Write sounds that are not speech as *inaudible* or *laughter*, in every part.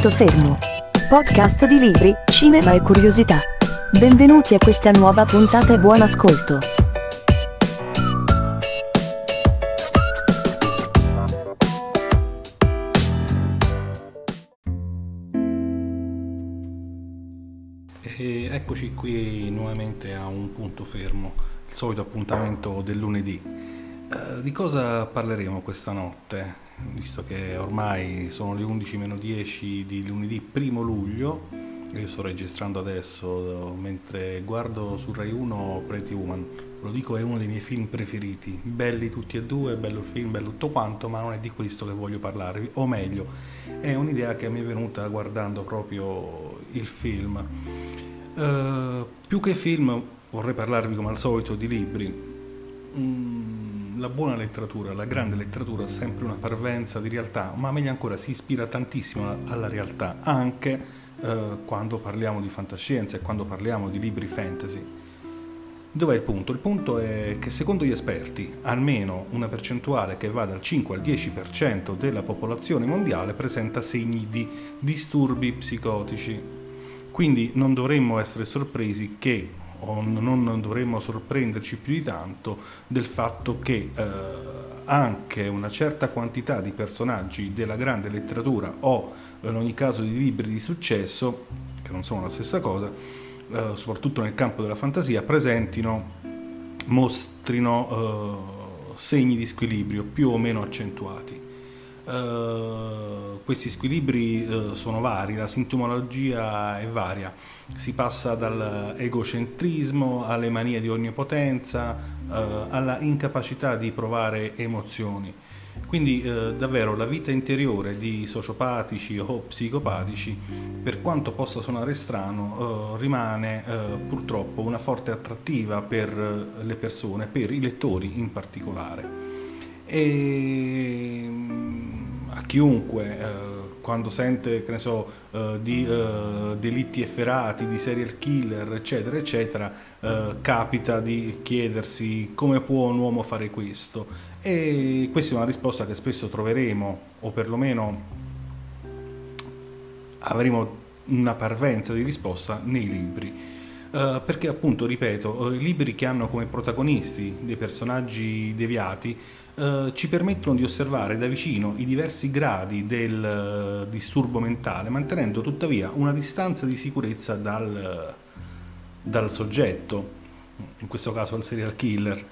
Punto fermo. Podcast di libri, cinema e curiosità. Benvenuti a questa nuova puntata e buon ascolto. E eccoci qui nuovamente a un punto fermo, il solito appuntamento del lunedì. Eh, di cosa parleremo questa notte? Visto che ormai sono le 11 meno 10 di lunedì 1 luglio, io sto registrando adesso mentre guardo su Rai 1 Pretty Woman. Lo dico, è uno dei miei film preferiti. Belli tutti e due, bello il film, bello tutto quanto, ma non è di questo che voglio parlarvi. O meglio, è un'idea che mi è venuta guardando proprio il film. Uh, più che film vorrei parlarvi come al solito di libri. Mm, la buona letteratura, la grande letteratura ha sempre una parvenza di realtà, ma meglio ancora si ispira tantissimo alla realtà, anche uh, quando parliamo di fantascienza e quando parliamo di libri fantasy. Dov'è il punto? Il punto è che secondo gli esperti almeno una percentuale che va dal 5 al 10% della popolazione mondiale presenta segni di disturbi psicotici quindi non dovremmo essere sorpresi che, non dovremmo sorprenderci più di tanto del fatto che eh, anche una certa quantità di personaggi della grande letteratura o in ogni caso di libri di successo, che non sono la stessa cosa, eh, soprattutto nel campo della fantasia, presentino, mostrino eh, segni di squilibrio più o meno accentuati. Uh, questi squilibri uh, sono vari, la sintomologia è varia, si passa dall'egocentrismo alle manie di onnipotenza, uh, alla incapacità di provare emozioni. Quindi davvero la vita interiore di sociopatici o psicopatici, per quanto possa suonare strano, rimane purtroppo una forte attrattiva per le persone, per i lettori in particolare. E a chiunque eh, quando sente che ne so, eh, di eh, delitti efferati, di serial killer, eccetera, eccetera, capita di chiedersi come può un uomo fare questo. E questa è una risposta che spesso troveremo, o perlomeno avremo una parvenza di risposta nei libri. Uh, perché appunto, ripeto, uh, i libri che hanno come protagonisti dei personaggi deviati uh, ci permettono di osservare da vicino i diversi gradi del disturbo mentale, mantenendo tuttavia una distanza di sicurezza dal, dal soggetto, in questo caso al serial killer.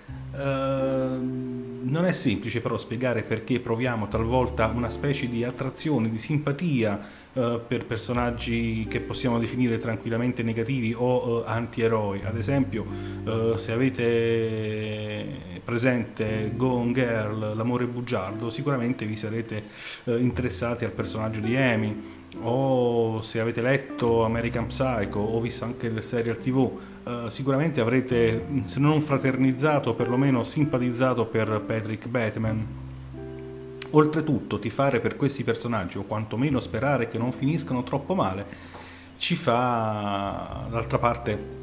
Non è semplice però spiegare perché proviamo talvolta una specie di attrazione, di simpatia eh, per personaggi che possiamo definire tranquillamente negativi o uh, anti-eroi. Ad esempio, uh, se avete presente Gone Girl, l'amore bugiardo, sicuramente vi sarete interessati al personaggio di Amy o se avete letto American Psycho o visto anche il serial tv Uh, sicuramente avrete se non fraternizzato perlomeno simpatizzato per Patrick Batman Oltretutto, tifare per questi personaggi, o quantomeno sperare che non finiscano troppo male, ci fa, d'altra parte,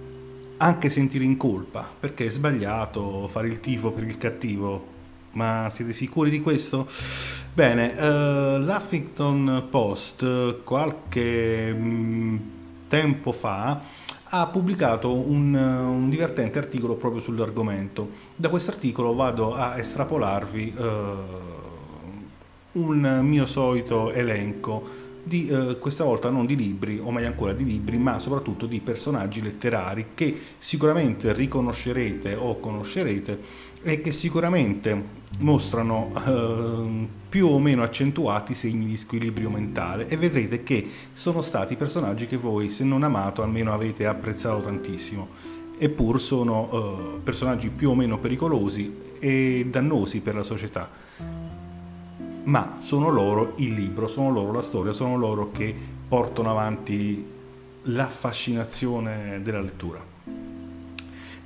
anche sentire in colpa, perché è sbagliato fare il tifo per il cattivo. Ma siete sicuri di questo? Bene, uh, l'Huffington Post qualche mh, mm, tempo fa ha pubblicato un, un, divertente articolo proprio sull'argomento. Da questo articolo vado a estrapolarvi uh, un mio solito elenco di eh, questa volta non di libri, o meglio ancora di libri, ma soprattutto di personaggi letterari che sicuramente riconoscerete o conoscerete e che sicuramente mostrano eh, più o meno accentuati segni di squilibrio mentale e vedrete che sono stati personaggi che voi, se non amato, almeno avete apprezzato tantissimo. Eppur sono eh, personaggi più o meno pericolosi e dannosi per la società ma sono loro il libro, sono loro la storia, sono loro che portano avanti la fascinazione della lettura.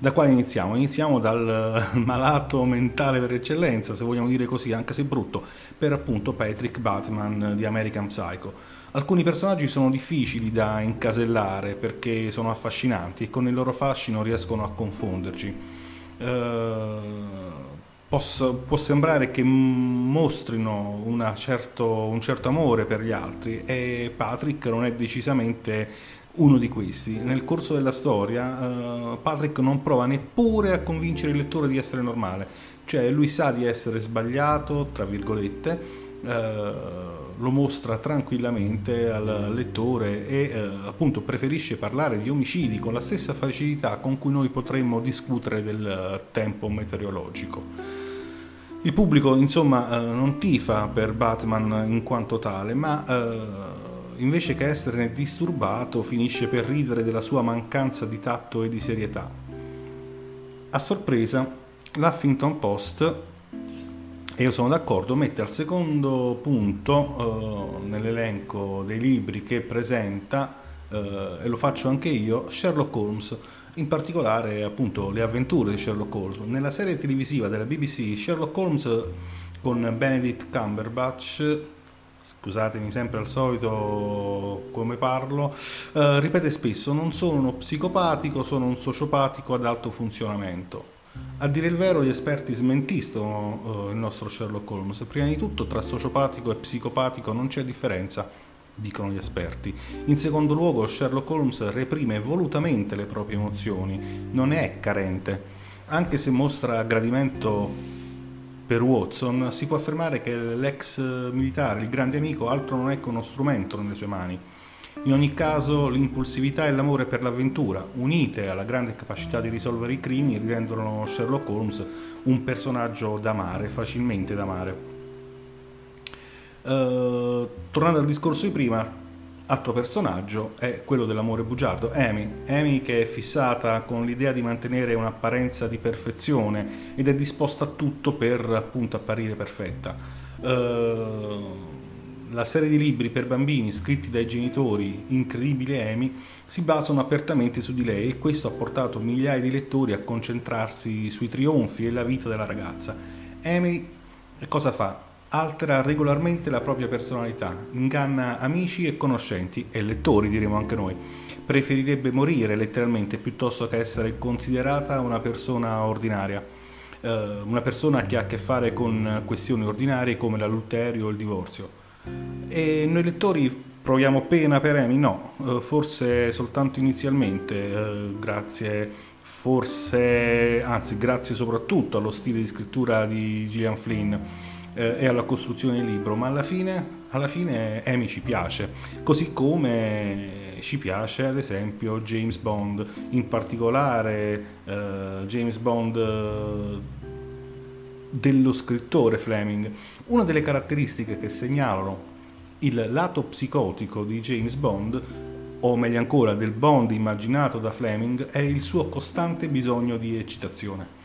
Da quale iniziamo? Iniziamo dal *laughs* malato mentale per eccellenza, se vogliamo dire così, anche se brutto, per appunto Patrick Batman di American Psycho. Alcuni personaggi sono difficili da incasellare perché sono affascinanti e con il loro fascino riescono a confonderci. Uh, posso, può sembrare che mostrino certo, un certo amore per gli altri e Patrick non è decisamente uno di questi. Nel corso della storia uh, Patrick non prova neppure a convincere il lettore di essere normale, cioè lui sa di essere sbagliato, tra virgolette, uh, lo mostra tranquillamente al lettore e uh, appunto preferisce parlare di omicidi con la stessa facilità con cui noi potremmo discutere del tempo meteorologico. Il pubblico insomma non tifa per Batman in quanto tale, ma invece che esserne disturbato, finisce per ridere della sua mancanza di tatto e di serietà. A sorpresa, l'Huffington Post, e io sono d'accordo, mette al secondo punto eh, nell'elenco dei libri che presenta, eh, e lo faccio anche io, Sherlock Holmes, in particolare appunto le avventure di Sherlock Holmes. Nella serie televisiva della BBC Sherlock Holmes con Benedict Cumberbatch scusatemi sempre al solito come parlo, eh, ripete spesso non sono uno psicopatico, sono un sociopatico ad alto funzionamento. A dire il vero gli esperti smentiscono eh, il nostro Sherlock Holmes, prima di tutto tra sociopatico e psicopatico non c'è differenza, dicono gli esperti. In secondo luogo Sherlock Holmes reprime volutamente le proprie emozioni, non è carente, anche se mostra gradimento per Watson si può affermare che l'ex militare, il grande amico, altro non è che uno strumento nelle sue mani. In ogni caso l'impulsività e l'amore per l'avventura, unite alla grande capacità di risolvere i crimini, rendono Sherlock Holmes un personaggio da amare, facilmente da amare. Uh, tornando al discorso di prima, Altro personaggio è quello dell'amore bugiardo, Amy. Amy che è fissata con l'idea di mantenere un'apparenza di perfezione ed è disposta a tutto per appunto apparire perfetta. Uh, la serie di libri per bambini scritti dai genitori, Incredibile Amy, si basano apertamente su di lei e questo ha portato migliaia di lettori a concentrarsi sui trionfi e la vita della ragazza. Amy cosa fa? Altera regolarmente la propria personalità, inganna amici e conoscenti, e lettori diremo anche noi. Preferirebbe morire letteralmente piuttosto che essere considerata una persona ordinaria, eh, una persona che ha a che fare con questioni ordinarie come l'adulterio o il divorzio. E noi lettori proviamo pena per Amy? No, eh, forse soltanto inizialmente, eh, grazie forse, anzi grazie soprattutto allo stile di scrittura di Gillian Flynn eh, e alla costruzione del libro, ma alla fine, alla fine Amy ci piace, così come ci piace ad esempio James Bond, in particolare eh, James Bond eh, dello scrittore Fleming. Una delle caratteristiche che segnalano il lato psicotico di James Bond o meglio ancora del Bond immaginato da Fleming, è il suo costante bisogno di eccitazione.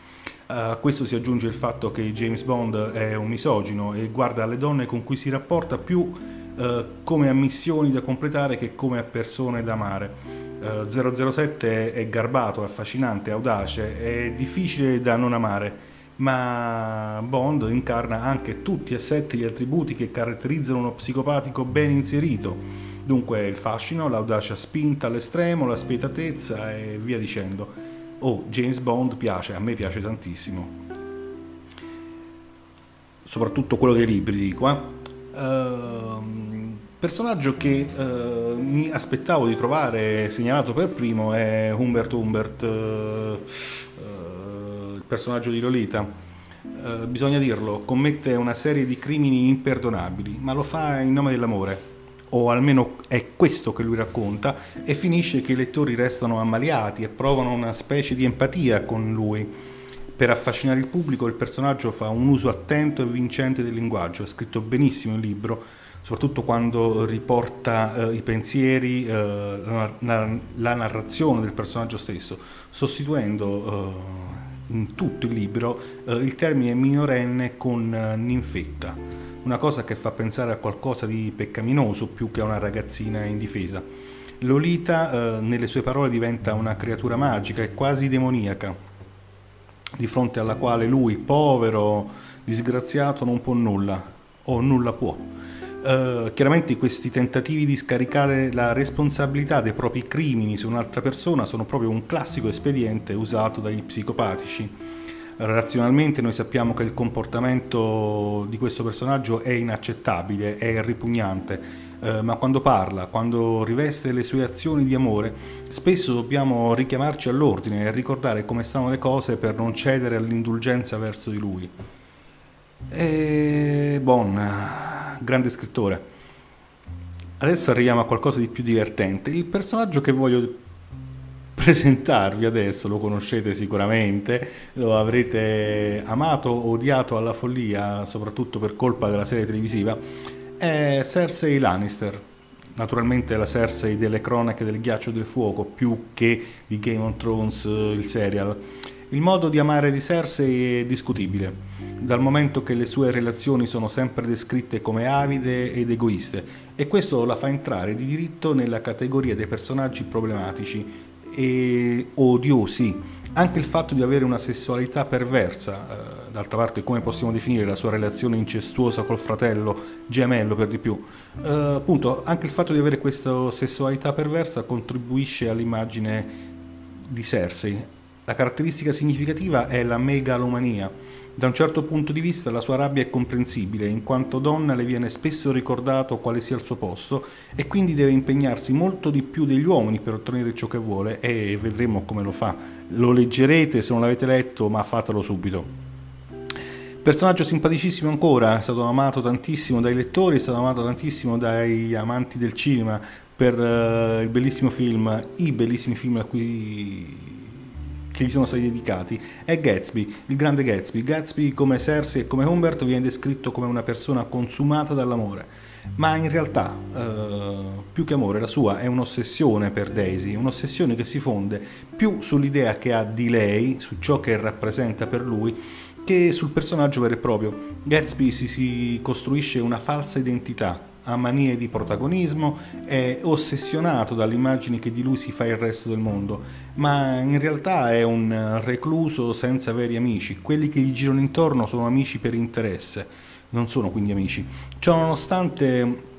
A questo si aggiunge il fatto che James Bond è un misogino e guarda alle donne con cui si rapporta più uh, come a missioni da completare che come a persone da amare. Uh, eh, 007 è garbato, affascinante, audace, è difficile da non amare, ma Bond incarna anche tutti e sette gli attributi che caratterizzano uno psicopatico ben inserito. Dunque il fascino, l'audacia spinta all'estremo, la spietatezza e via dicendo oh, James Bond piace, a me piace tantissimo. Soprattutto quello dei libri, dico. Eh? Uh, personaggio che uh, mi aspettavo di trovare segnalato per primo è Humbert Humbert, uh, il personaggio di Lolita. bisogna dirlo, commette una serie di crimini imperdonabili, ma lo fa in nome dell'amore o almeno è questo che lui racconta, e finisce che i lettori restano ammaliati e provano una specie di empatia con lui. Per affascinare il pubblico il personaggio fa un uso attento e vincente del linguaggio, è scritto benissimo il libro, soprattutto quando riporta eh, i pensieri, eh, la, la, la, narrazione del personaggio stesso, sostituendo eh, in tutto il libro eh, il termine minorenne con eh, ninfetta una cosa che fa pensare a qualcosa di peccaminoso più che a una ragazzina indifesa. Lolita, eh, nelle sue parole, diventa una creatura magica e quasi demoniaca, di fronte alla quale lui, povero, disgraziato, non può nulla, o nulla può. Uh, chiaramente questi tentativi di scaricare la responsabilità dei propri crimini su un'altra persona sono proprio un classico espediente usato dagli psicopatici razionalmente noi sappiamo che il comportamento di questo personaggio è inaccettabile, è ripugnante, eh, ma quando parla, quando riveste le sue azioni di amore, spesso dobbiamo richiamarci all'ordine e ricordare come stanno le cose per non cedere all'indulgenza verso di lui. E Bon, grande scrittore. Adesso arriviamo a qualcosa di più divertente. Il personaggio che voglio presentarvi adesso, lo conoscete sicuramente, lo avrete amato o odiato alla follia, soprattutto per colpa della serie televisiva, è Cersei Lannister. Naturalmente la Cersei delle cronache del ghiaccio del fuoco, più che di Game of Thrones, il serial. Il modo di amare di Cersei è discutibile, dal momento che le sue relazioni sono sempre descritte come avide ed egoiste, e questo la fa entrare di diritto nella categoria dei personaggi problematici e odiosi. Anche il fatto di avere una sessualità perversa, eh, d'altra parte come possiamo definire la sua relazione incestuosa col fratello gemello per di più, eh, appunto anche il fatto di avere questa sessualità perversa contribuisce all'immagine di Cersei. La caratteristica significativa è la megalomania da un certo punto di vista la sua rabbia è comprensibile, in quanto donna le viene spesso ricordato quale sia il suo posto e quindi deve impegnarsi molto di più degli uomini per ottenere ciò che vuole e vedremo come lo fa. Lo leggerete se non l'avete letto, ma fatelo subito. Personaggio simpaticissimo ancora, è stato amato tantissimo dai lettori, è stato amato tantissimo dai amanti del cinema per uh, il bellissimo film, i bellissimi film a cui che gli sono stati dedicati è Gatsby, il grande Gatsby. Gatsby come Cersei e come Humbert viene descritto come una persona consumata dall'amore, ma in realtà eh, più che amore la sua è un'ossessione per Daisy, un'ossessione che si fonde più sull'idea che ha di lei, su ciò che rappresenta per lui, che sul personaggio vero e proprio. Gatsby si, si costruisce una falsa identità, ha manie di protagonismo, è ossessionato dalle immagini che di lui si fa il resto del mondo, ma in realtà è un recluso senza veri amici, quelli che gli girano intorno sono amici per interesse, non sono quindi amici. Ciò nonostante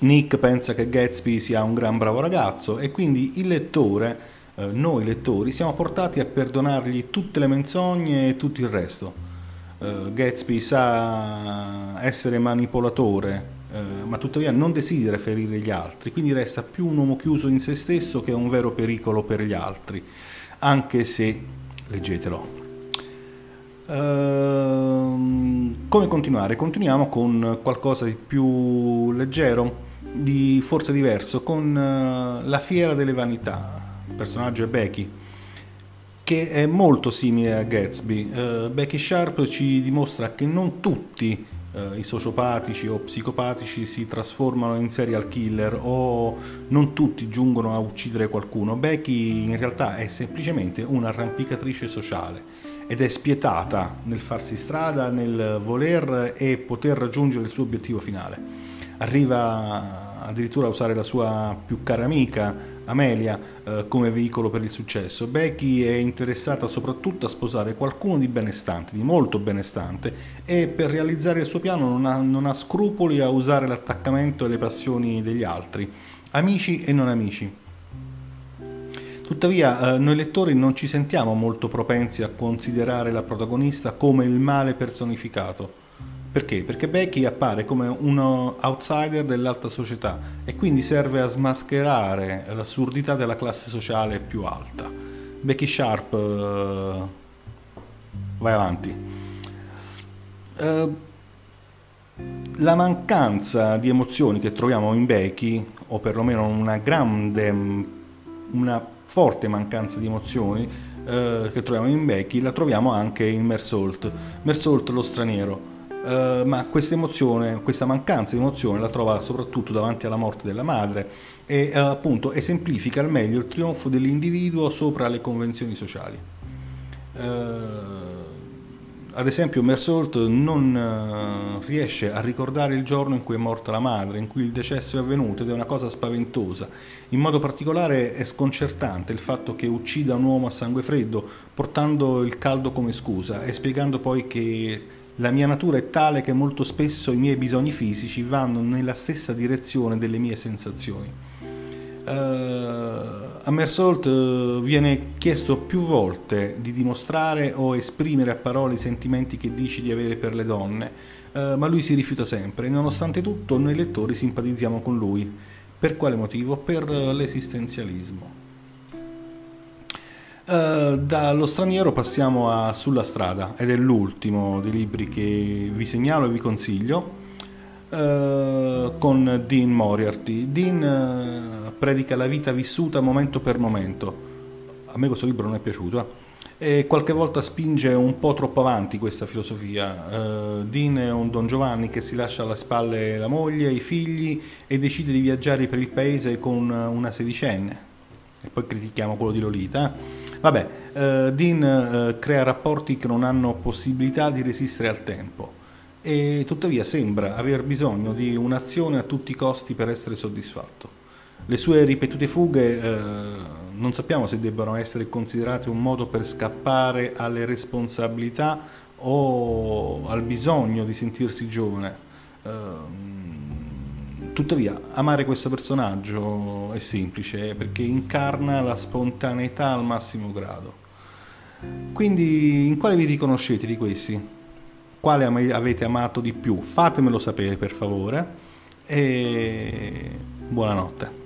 Nick pensa che Gatsby sia un gran bravo ragazzo e quindi il lettore, eh, noi lettori, siamo portati a perdonargli tutte le menzogne e tutto il resto. Uh, Gatsby sa essere manipolatore, eh, ma tuttavia non desidera ferire gli altri, quindi resta più un uomo chiuso in se stesso che un vero pericolo per gli altri, anche se, leggetelo. Uh, come continuare? Continuiamo con qualcosa di più leggero, di forse diverso, con uh, La fiera delle vanità, il personaggio è Becky, che è molto simile a Gatsby. Uh, Becky Sharp ci dimostra che non tutti eh, i sociopatici o psicopatici si trasformano in serial killer o non tutti giungono a uccidere qualcuno. Becky in realtà è semplicemente un'arrampicatrice sociale ed è spietata nel farsi strada, nel voler e poter raggiungere il suo obiettivo finale. Arriva addirittura a usare la sua più cara amica Amelia eh, come veicolo per il successo. Becky è interessata soprattutto a sposare qualcuno di benestante, di molto benestante, e per realizzare il suo piano non ha, non ha scrupoli a usare l'attaccamento e le passioni degli altri, amici e non amici. Tuttavia, eh, noi lettori non ci sentiamo molto propensi a considerare la protagonista come il male personificato perché? Perché Becky appare come un outsider dell'alta società e quindi serve a smascherare l'assurdità della classe sociale più alta. Becky Sharp, uh, vai avanti. Uh, la mancanza di emozioni che troviamo in Becky, o perlomeno una grande, una forte mancanza di emozioni uh, che troviamo in Becky, la troviamo anche in Mersault. Mersault lo straniero Uh, ma questa emozione, questa mancanza di emozione la trova soprattutto davanti alla morte della madre e uh, appunto esemplifica al meglio il trionfo dell'individuo sopra le convenzioni sociali. Uh, ad esempio Mersault non riesce a ricordare il giorno in cui è morta la madre, in cui il decesso è avvenuto ed è una cosa spaventosa. In modo particolare è sconcertante il fatto che uccida un uomo a sangue freddo portando il caldo come scusa e spiegando poi che la mia natura è tale che molto spesso i miei bisogni fisici vanno nella stessa direzione delle mie sensazioni. Uh, a Mersault uh, viene chiesto più volte di dimostrare o esprimere a parole i sentimenti che dici di avere per le donne, uh, ma lui si rifiuta sempre. Nonostante tutto, noi lettori simpatizziamo con lui. Per quale motivo? Per l'esistenzialismo. Uh, dallo straniero passiamo a Sulla strada ed è l'ultimo dei libri che vi segnalo e vi consiglio uh, con Dean Moriarty. Dean uh, predica la vita vissuta momento per momento. A me questo libro non è piaciuto e qualche volta spinge un po' troppo avanti questa filosofia. Dean è un Don Giovanni che si lascia alle spalle la moglie, i figli e decide di viaggiare per il paese con una sedicenne. E poi critichiamo quello di Lolita Vabbè, eh, Dean eh, crea rapporti che non hanno possibilità di resistere al tempo e tuttavia sembra aver bisogno di un'azione a tutti i costi per essere soddisfatto. Le sue ripetute fughe eh, non sappiamo se debbano essere considerate un modo per scappare alle responsabilità o al bisogno di sentirsi giovane. Eh, Tuttavia, amare questo personaggio è semplice perché incarna la spontaneità al massimo grado. Quindi, in quale vi riconoscete di questi? Quale avete amato di più? Fatemelo sapere per favore e buonanotte.